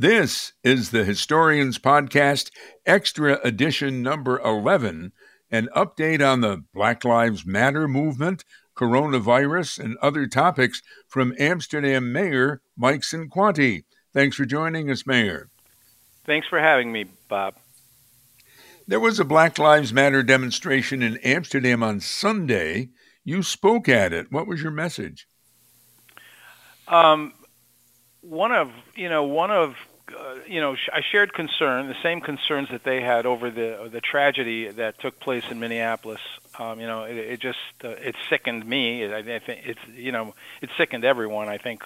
This is the Historians Podcast, Extra Edition number 11, an update on the Black Lives Matter movement, coronavirus, and other topics from Amsterdam Mayor Mike Cinquanti. Thanks for joining us, Mayor. Thanks for having me, Bob. There was a Black Lives Matter demonstration in Amsterdam on Sunday. You spoke at it. What was your message? Um, one of you know one of uh, you know I shared concern, the same concerns that they had over the the tragedy that took place in Minneapolis. Um, you know, it, it just uh, it sickened me. I, I think it's you know it sickened everyone. I think,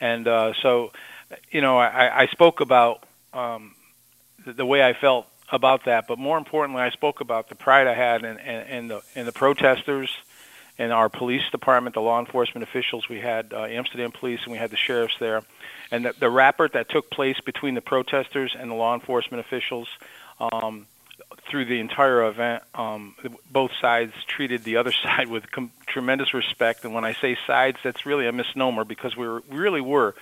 and uh, so you know I, I spoke about um, the, the way I felt about that, but more importantly, I spoke about the pride I had in, in, in the in the protesters and our police department, the law enforcement officials. We had uh, Amsterdam police and we had the sheriffs there, and the, the rapport that took place between the protesters and the law enforcement officials. Um, through the entire event, um, both sides treated the other side with com- tremendous respect. And when I say sides, that's really a misnomer because we, were, we really were.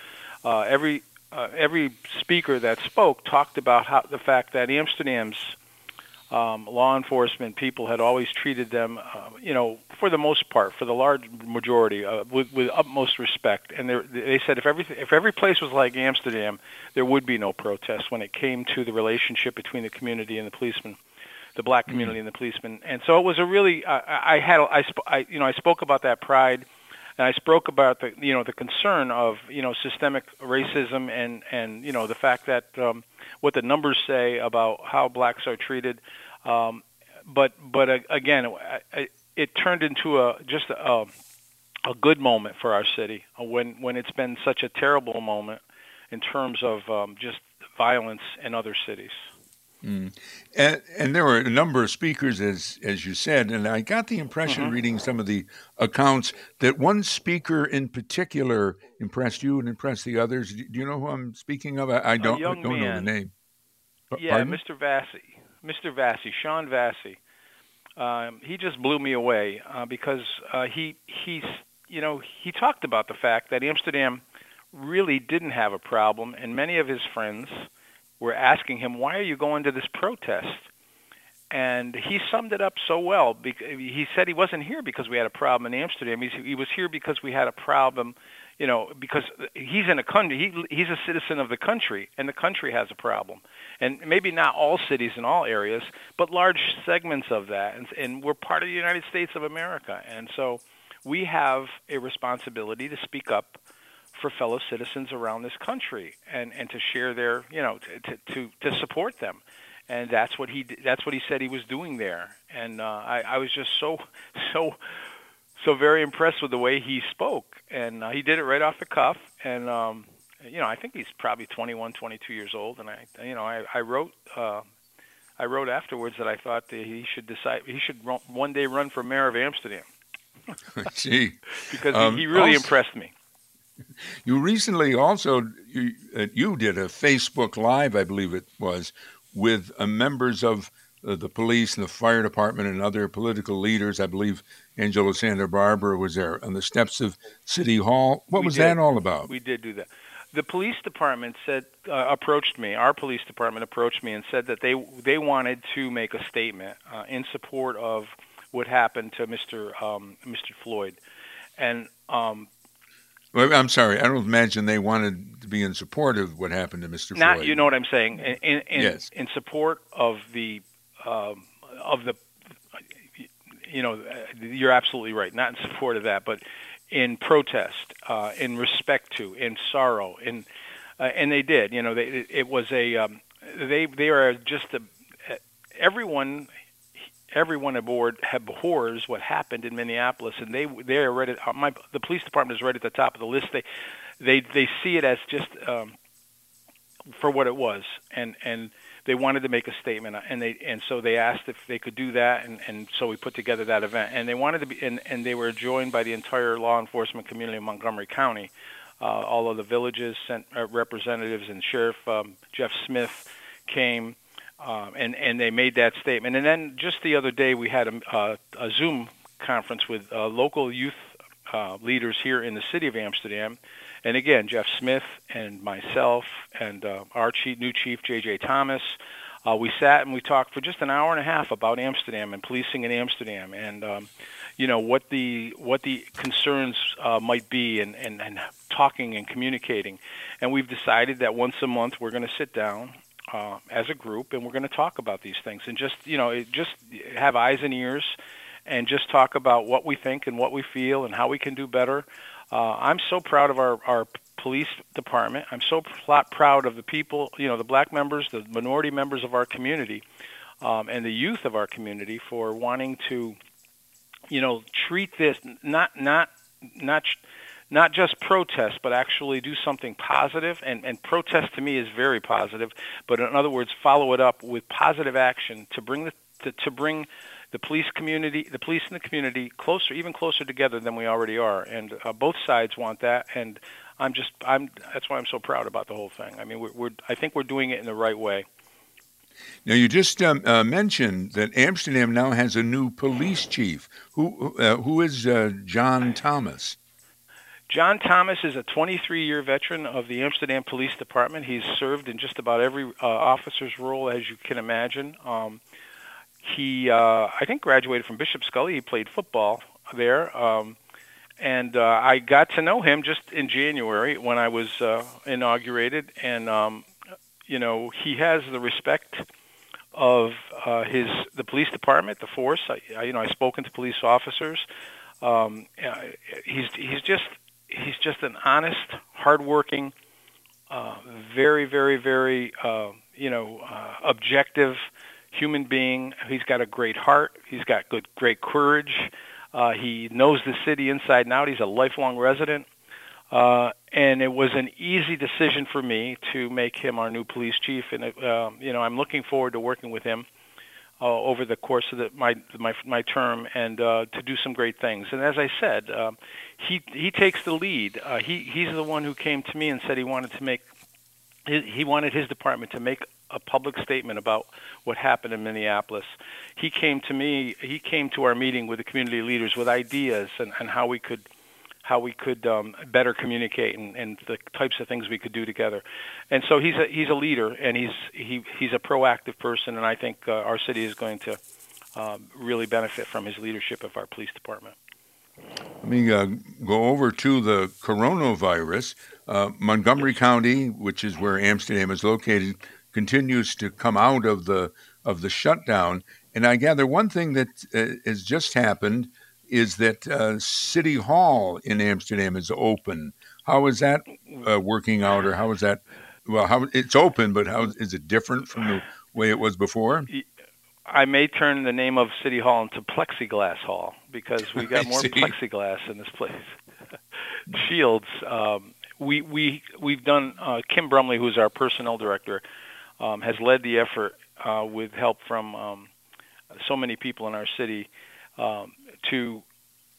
Uh, every uh, every speaker that spoke talked about how the fact that Amsterdam's um, law enforcement people had always treated them, uh, you know, for the most part, for the large majority, uh, with, with utmost respect. And they said if every if every place was like Amsterdam, there would be no protests when it came to the relationship between the community and the policemen, the black mm-hmm. community mm-hmm. and the policemen. And so it was a really I, I had I, I you know I spoke about that pride. And I spoke about the, you know, the concern of, you know, systemic racism and, and you know, the fact that um, what the numbers say about how blacks are treated. Um, but but uh, again, it, it turned into a just a, a good moment for our city when when it's been such a terrible moment in terms of um, just violence in other cities. Mm. And, and, there were a number of speakers, as as you said, and I got the impression, mm-hmm. reading some of the accounts, that one speaker in particular impressed you and impressed the others. Do you know who I'm speaking of? I, I don't, I don't know the name. P- yeah, pardon? Mr. Vassy. Mr. Vassy, Sean Vassy. Um, he just blew me away uh, because uh, he he's you know he talked about the fact that Amsterdam really didn't have a problem, and many of his friends were asking him, "Why are you going to this protest?" And he summed it up so well. He said he wasn't here because we had a problem in Amsterdam. He was here because we had a problem you know, because he's in a country, he, he's a citizen of the country, and the country has a problem. And maybe not all cities in all areas, but large segments of that. And, and we're part of the United States of America. And so we have a responsibility to speak up for fellow citizens around this country and, and to share their, you know, to, to, to support them. And that's what he that's what he said he was doing there. And uh, I, I was just so so so very impressed with the way he spoke, and uh, he did it right off the cuff. And um, you know, I think he's probably 21, 22 years old. And I, you know, I, I wrote, uh, I wrote afterwards that I thought that he should decide he should run, one day run for mayor of Amsterdam. Gee, because um, he, he really also, impressed me. You recently also you, uh, you did a Facebook Live, I believe it was, with uh, members of uh, the police and the fire department and other political leaders. I believe Angelo Santa Barbara was there on the steps of City Hall. What we was did. that all about? We did do that. The police department said uh, approached me. Our police department approached me and said that they they wanted to make a statement uh, in support of what happened to Mr. Um, Mr. Floyd, and um, well, I'm sorry. I don't imagine they wanted to be in support of what happened to Mr. Not, Floyd. you know what I'm saying. In, in, yes. in support of the um, of the you know, you're absolutely right. Not in support of that, but in protest, uh, in respect to, in sorrow, in uh, and they did. You know, they, it, was a um, they they are just a, everyone everyone aboard abhors what happened in Minneapolis, and they they are right at uh, my the police department is right at the top of the list. They they they see it as just um, for what it was, and and they wanted to make a statement, and they and so they asked if they could do that, and and so we put together that event, and they wanted to be, and and they were joined by the entire law enforcement community in Montgomery County. Uh, all of the villages sent uh, representatives, and Sheriff um, Jeff Smith came, um, and and they made that statement. And then just the other day, we had a, uh, a Zoom conference with uh, local youth uh, leaders here in the city of Amsterdam, And again, Jeff Smith and myself and uh, our chief, new chief, J.J. Thomas, uh, we sat and we talked for just an hour and a half about Amsterdam and policing in Amsterdam, and um, you know what the what the concerns uh, might be, and, and and talking and communicating. And we've decided that once a month we're going to sit down uh, as a group and we're going to talk about these things and just you know just have eyes and ears and just talk about what we think and what we feel and how we can do better. Uh, I'm so proud of our, our police department. I'm so pl- proud of the people, you know, the black members, the minority members of our community, um, and the youth of our community for wanting to, you know, treat this not not not not just protest, but actually do something positive. And, and protest to me is very positive. But in other words, follow it up with positive action to bring the to, to bring the police community, the police and the community closer, even closer together than we already are. And uh, both sides want that. And I'm just, I'm. That's why I'm so proud about the whole thing. I mean, we're, we're I think we're doing it in the right way. Now, you just um, uh, mentioned that Amsterdam now has a new police chief. Who uh, who is uh, John Thomas? John Thomas is a 23-year veteran of the Amsterdam Police Department. He's served in just about every uh, officer's role, as you can imagine. Um, he, uh, I think, graduated from Bishop Scully. He played football there, um, and uh, I got to know him just in January when I was uh, inaugurated. And um, you know, he has the respect of uh, his the police department, the force. I, I, you know, I've spoken to police officers. Um, he's he's just he's just an honest, hardworking, uh, very, very, very, uh, you know, uh, objective human being. He's got a great heart. He's got good, great courage. Uh, he knows the city inside and out. He's a lifelong resident. Uh, and it was an easy decision for me to make him our new police chief. And, uh, you know, I'm looking forward to working with him uh, over the course of the, my, my, my term and uh, to do some great things. And as I said, uh, he, he takes the lead. Uh, he, he's the one who came to me and said he wanted to make, he wanted his department to make a public statement about what happened in Minneapolis. He came to me. He came to our meeting with the community leaders with ideas and, and how we could how we could um, better communicate and, and the types of things we could do together. And so he's a he's a leader and he's he he's a proactive person, and I think uh, our city is going to um, really benefit from his leadership of our police department. Let me uh, go over to the coronavirus. Uh, Montgomery County, which is where Amsterdam is located, continues to come out of the of the shutdown. And I gather one thing that uh, has just happened is that uh, City Hall in Amsterdam is open. How is that uh, working out, or how is that? Well, how it's open, but how is it different from the way it was before? I may turn the name of City Hall into Plexiglass Hall because we got more plexiglass in this place. Shields. Um, we we we've done. Uh, Kim Brumley, who's our personnel director, um, has led the effort uh, with help from um, so many people in our city um, to,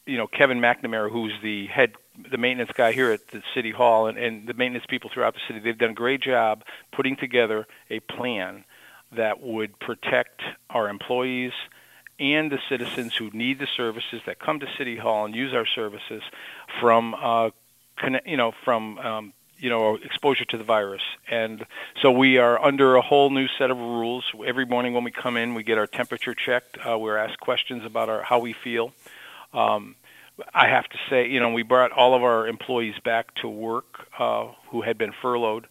you know, Kevin McNamara, who's the head, the maintenance guy here at the city hall, and, and the maintenance people throughout the city. They've done a great job putting together a plan that would protect our employees and the citizens who need the services that come to City Hall and use our services from, uh, you know, from um, you know exposure to the virus. And so we are under a whole new set of rules. Every morning when we come in we get our temperature checked. Uh, we're asked questions about our how we feel. Um, i have to say you know we brought all of our employees back to work uh, who had been furloughed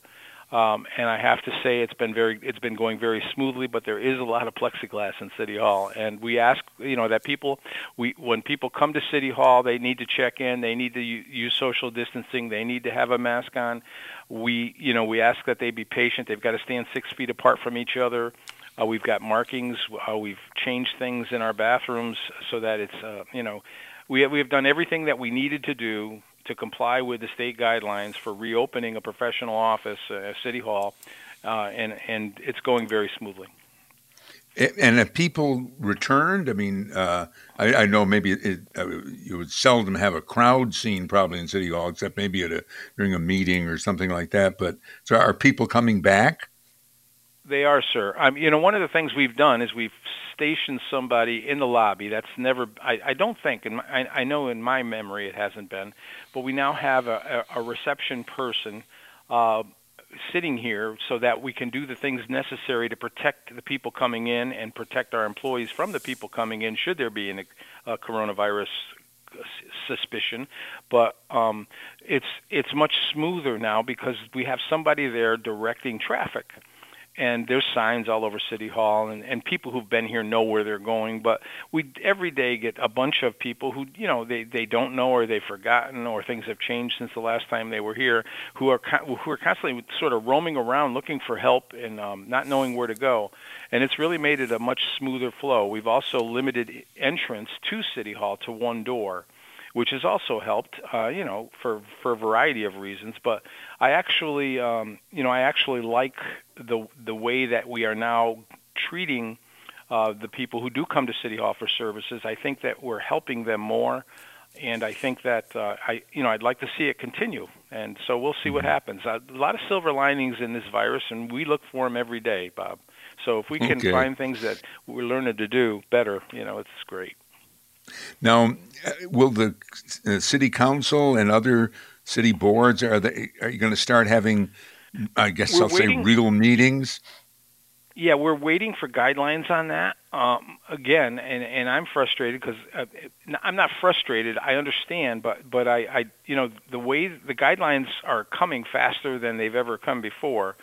um, and I have to say it's been very it's been going very smoothly, but there is a lot of plexiglass in City Hall, and we ask you know that people we when people come to City Hall they need to check in, they need to use social distancing, they need to have a mask on. We you know we ask that they be patient. They've got to stand six feet apart from each other. Uh, we've got markings. Uh, we've changed things in our bathrooms so that it's uh, you know we have, we have done everything that we needed to do to comply with the state guidelines for reopening a professional office, a city hall, uh, and and it's going very smoothly. And have people returned? I mean, uh, I, I, know maybe it, uh, you would seldom have a crowd scene probably in City Hall, except maybe at a during a meeting or something like that. But so, are people coming back? They are, sir. Um, you know, one of the things we've done is we've stationed somebody in the lobby. That's never. I, I don't think, and I, I know in my memory it hasn't been, but we now have a, a reception person uh, sitting here so that we can do the things necessary to protect the people coming in and protect our employees from the people coming in should there be a, a coronavirus suspicion, but um, it's it's much smoother now because we have somebody there directing traffic and there's signs all over city hall and, and people who've been here know where they're going but we every day get a bunch of people who you know they they don't know or they've forgotten or things have changed since the last time they were here who are who are constantly sort of roaming around looking for help and um, not knowing where to go. And it's really made it a much smoother flow. We've also limited entrance to city hall to one door which has also helped, uh, you know, for for a variety of reasons. But I actually, um, you know, I actually like the the way that we are now treating uh, the people who do come to City Hall for services. I think that we're helping them more, and I think that uh, I, you know, I'd like to see it continue. And so we'll see what mm-hmm. happens. Uh, a lot of silver linings in this virus, and we look for them every day, Bob. So if we can okay. find things that we're learning to do better, you know, it's great. Now, uh, will the uh, city council and other city boards are they are you going to start having? I guess we're I'll waiting, say real meetings. Yeah, we're waiting for guidelines on that. Um, again, and, and I'm frustrated because uh, I'm not frustrated. I understand, but but I, I you know the way the guidelines are coming faster than they've ever come before.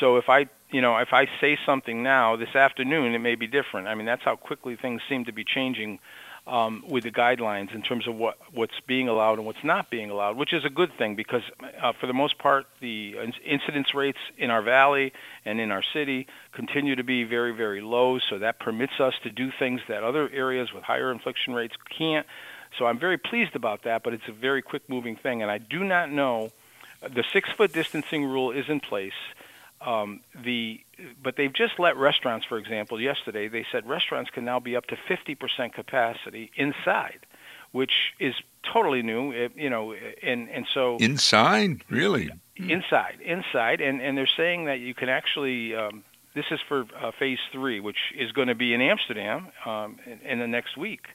So if I you know if I say something now this afternoon, it may be different. I mean that's how quickly things seem to be changing um, with the guidelines in terms of what what's being allowed and what's not being allowed, which is a good thing because uh, for the most part, the incidence rates in our valley and in our city continue to be very very low. So that permits us to do things that other areas with higher infliction rates can't. So I'm very pleased about that, but it's a very quick moving thing, and I do not know. The six foot distancing rule is in place. Um, the but they've just let restaurants, for example, yesterday they said restaurants can now be up to 50% capacity inside, which is totally new. It, you know, and and so inside, really, inside, inside, and and they're saying that you can actually. Um, this is for uh, phase three, which is going to be in Amsterdam um, in, in the next week.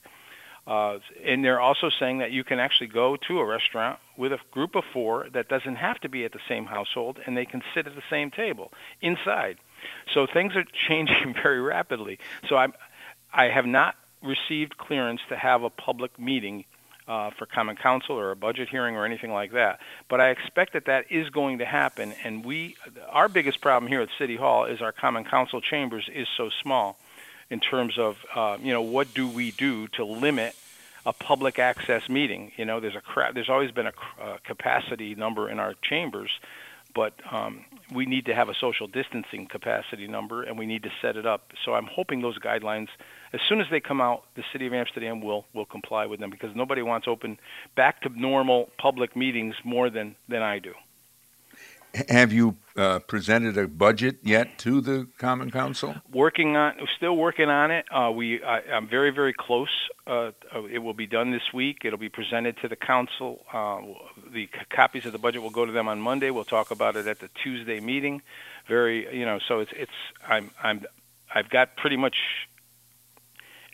Uh, and they're also saying that you can actually go to a restaurant with a group of four that doesn't have to be at the same household, and they can sit at the same table inside. So things are changing very rapidly. So I'm, I have not received clearance to have a public meeting uh, for Common Council or a budget hearing or anything like that. But I expect that that is going to happen. And we, our biggest problem here at City Hall is our Common Council chambers is so small in terms of uh, you know what do we do to limit a public access meeting. You know, there's a there's always been a uh, capacity number in our chambers, but um, we need to have a social distancing capacity number, and we need to set it up. So I'm hoping those guidelines, as soon as they come out, the city of Amsterdam will will comply with them because nobody wants open back to normal public meetings more than than I do. Have you uh, presented a budget yet to the Common Council? Working on, still working on it. Uh, we, I, am very, very close. Uh, uh, it will be done this week. It'll be presented to the council. Uh, the copies of the budget will go to them on Monday. We'll talk about it at the Tuesday meeting. Very, you know, so it's, it's, I'm, I'm, I've got pretty much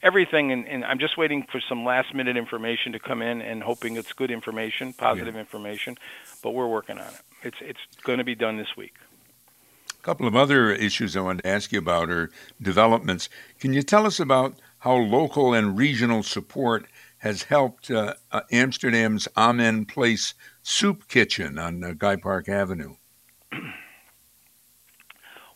everything, and, and I'm just waiting for some last minute information to come in, and hoping it's good information, positive yeah. information. But we're working on it. It's it's going to be done this week. A couple of other issues I wanted to ask you about are developments. Can you tell us about how local and regional support has helped uh, uh, Amsterdam's Amen Place Soup Kitchen on uh, Guy Park Avenue?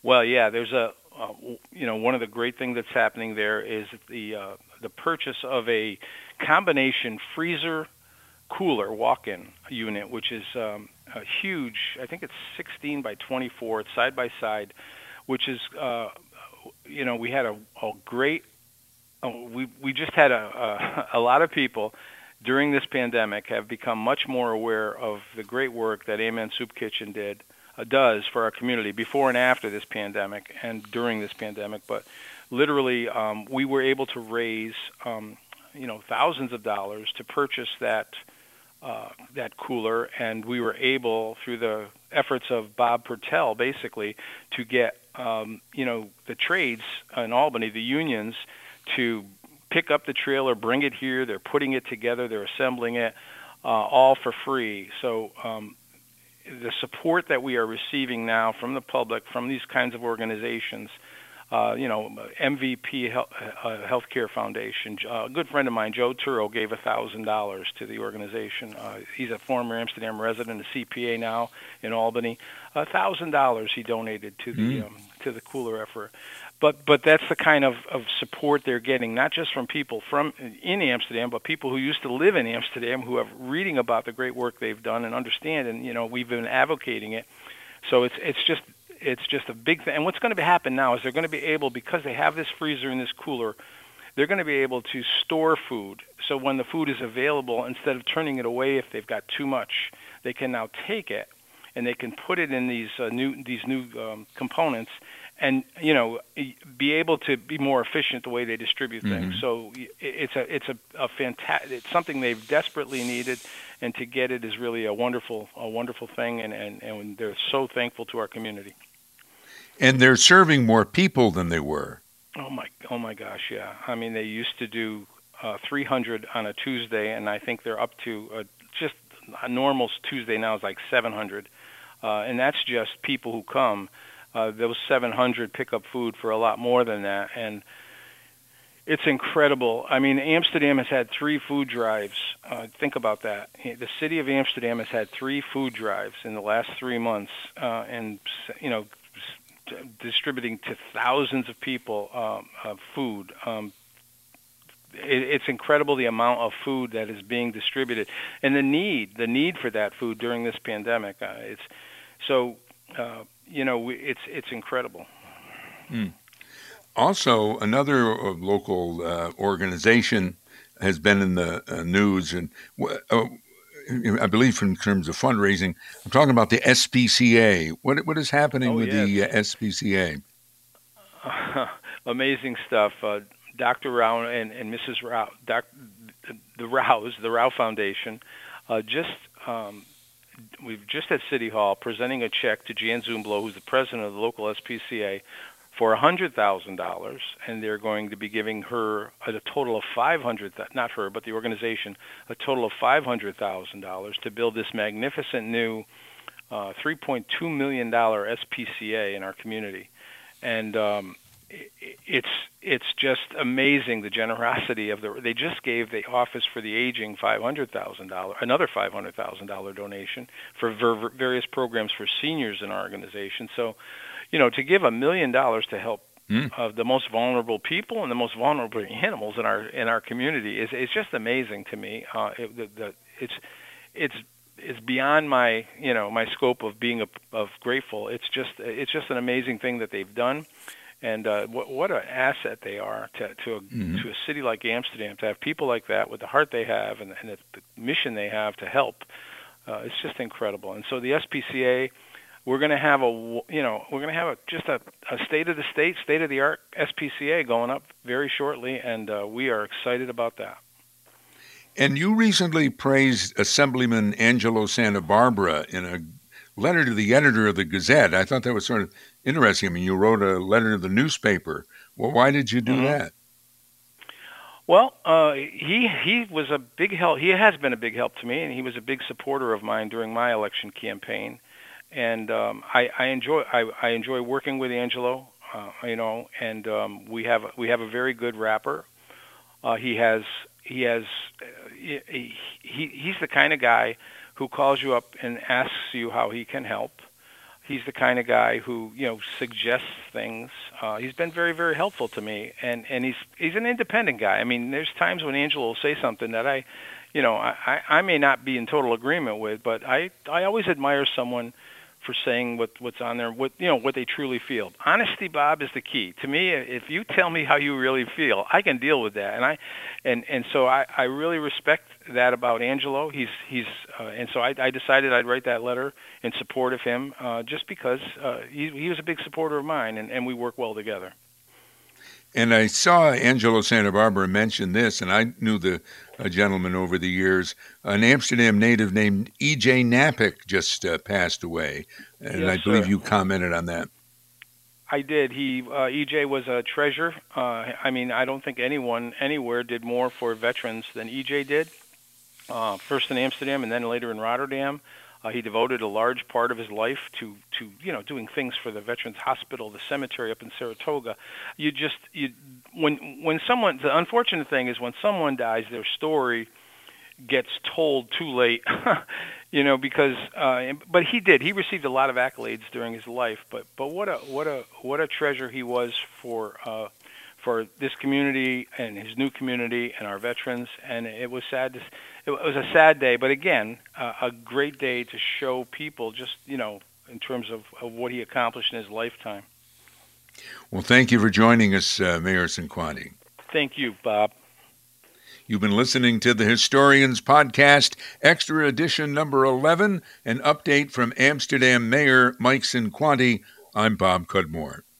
Well, yeah, there's a uh, you know one of the great things that's happening there is the uh, the purchase of a combination freezer cooler walk-in unit, which is um, a huge. I think it's 16 by 24. It's side by side, which is, uh, you know, we had a, a great. Uh, we we just had a, a a lot of people during this pandemic have become much more aware of the great work that Amen Soup Kitchen did does for our community before and after this pandemic and during this pandemic. But literally, um, we were able to raise, um, you know, thousands of dollars to purchase that uh, that cooler, and we were able, through the efforts of Bob Pertell, basically, to get um, you know the trades in Albany, the unions, to pick up the trailer, bring it here. They're putting it together, they're assembling it, uh, all for free. So um, the support that we are receiving now from the public, from these kinds of organizations, uh, you know, MVP Health, uh, Healthcare Foundation. Uh, a good friend of mine, Joe Turo, gave a thousand dollars to the organization. Uh, he's a former Amsterdam resident, a CPA now in Albany. A thousand dollars he donated to the mm. um, to the cooler effort. But but that's the kind of, of support they're getting, not just from people from in Amsterdam, but people who used to live in Amsterdam who are reading about the great work they've done and understand. And you know, we've been advocating it. So it's it's just it's just a big thing. And what's going to happen now is they're going to be able, because they have this freezer and this cooler, they're going to be able to store food. So when the food is available, instead of turning it away if they've got too much, they can now take it and they can put it in these uh, new these new um, components and you know be able to be more efficient the way they distribute mm-hmm. things. So it's a it's a, a fantastic it's something they've desperately needed, and to get it is really a wonderful a wonderful thing, and and, and they're so thankful to our community and they're serving more people than they were. Oh my, oh my gosh, yeah. I mean, they used to do uh, 300 on a Tuesday, and I think they're up to uh, just a normal Tuesday now is like 700, uh, and that's just people who come. Uh, those 700 pick up food for a lot more than that, and it's incredible. I mean, Amsterdam has had three food drives. Uh, think about that. The city of Amsterdam has had three food drives in the last three months, uh, and you know, distributing to thousands of people um, uh, food. Um, it, it's incredible the amount of food that is being distributed, and the need, the need for that food during this pandemic. Uh, it's so, uh, you know, it's it's incredible. Mm. Also, another uh, local uh, organization has been in the uh, news, and uh, I believe in terms of fundraising, I'm talking about the SPCA. What what is happening oh, with yes. the uh, SPCA? Amazing stuff. Uh, Dr. Rao and, and Mrs. Rao, doc, the Raos, the Rao Foundation, uh, just um, we've just at City Hall presenting a check to Jan Zumblo, who's the president of the local SPCA, for $100,000, and they're going to be giving her a total of 500 not her, but the organization, a total of $500,000 to build this magnificent new uh, $3.2 million SPCA in our community. And um, it's it's just amazing the generosity of the. They just gave the Office for the Aging five hundred thousand dollar, another five hundred thousand dollar donation for ver- various programs for seniors in our organization. So, you know, to give a million dollars to help mm. of the most vulnerable people and the most vulnerable animals in our in our community is is just amazing to me. Uh, it, the, the, it's it's it's beyond my you know my scope of being a, of grateful. It's just it's just an amazing thing that they've done, and uh, what what an asset they are to to a, mm-hmm. to a city like Amsterdam to have people like that with the heart they have and, and the, the mission they have to help. Uh, it's just incredible. And so the SPCA we're going to have a you know we're going to have a just a, a state of the state state of the art SPCA going up very shortly and uh, we are excited about that and you recently praised assemblyman angelo santa barbara in a letter to the editor of the gazette i thought that was sort of interesting i mean you wrote a letter to the newspaper well why did you do mm-hmm. that well, uh, he he was a big help. He has been a big help to me, and he was a big supporter of mine during my election campaign and um, I, I enjoy I, I enjoy working with Angelo. Uh, you know, and um, we have we have a very good rapper. Uh, he has he has uh, he, he he's the kind of guy who calls you up and asks you how he can help. He's the kind of guy who you know suggests things. Uh, he's been very very helpful to me, and and he's he's an independent guy. I mean, there's times when Angelo will say something that I, you know, I I may not be in total agreement with, but I I always admire someone for saying what what's on there, what you know, what they truly feel. Honesty, Bob, is the key to me. If you tell me how you really feel, I can deal with that, and I, and and so I I really respect that about Angelo. He's he's uh, and so I, I decided I'd write that letter in support of him, uh, just because uh, he he was a big supporter of mine, and and we work well together. And I saw Angelo Santa Barbara mention this, and I knew the a gentleman over the years, an Amsterdam native named E.J. Napick just uh, passed away, and yes, I believe sir. you commented on that. I did. He uh, EJ was a treasure. Uh, I mean, I don't think anyone anywhere did more for veterans than EJ did. Uh, first in Amsterdam and then later in Rotterdam. Uh, he devoted a large part of his life to, to you know doing things for the Veterans Hospital, the cemetery up in Saratoga. You just you when when someone the unfortunate thing is when someone dies, their story gets told too late. you know because uh, but he did he received a lot of accolades during his life but but what a what a what a treasure he was for uh, for this community and his new community and our veterans and it was sad to, it was a sad day but again uh, a great day to show people just you know in terms of, of what he accomplished in his lifetime well thank you for joining us uh, mayor Cinquanti. thank you bob You've been listening to the Historians Podcast, Extra Edition number 11, an update from Amsterdam Mayor Mike Cinquanti. I'm Bob Cudmore.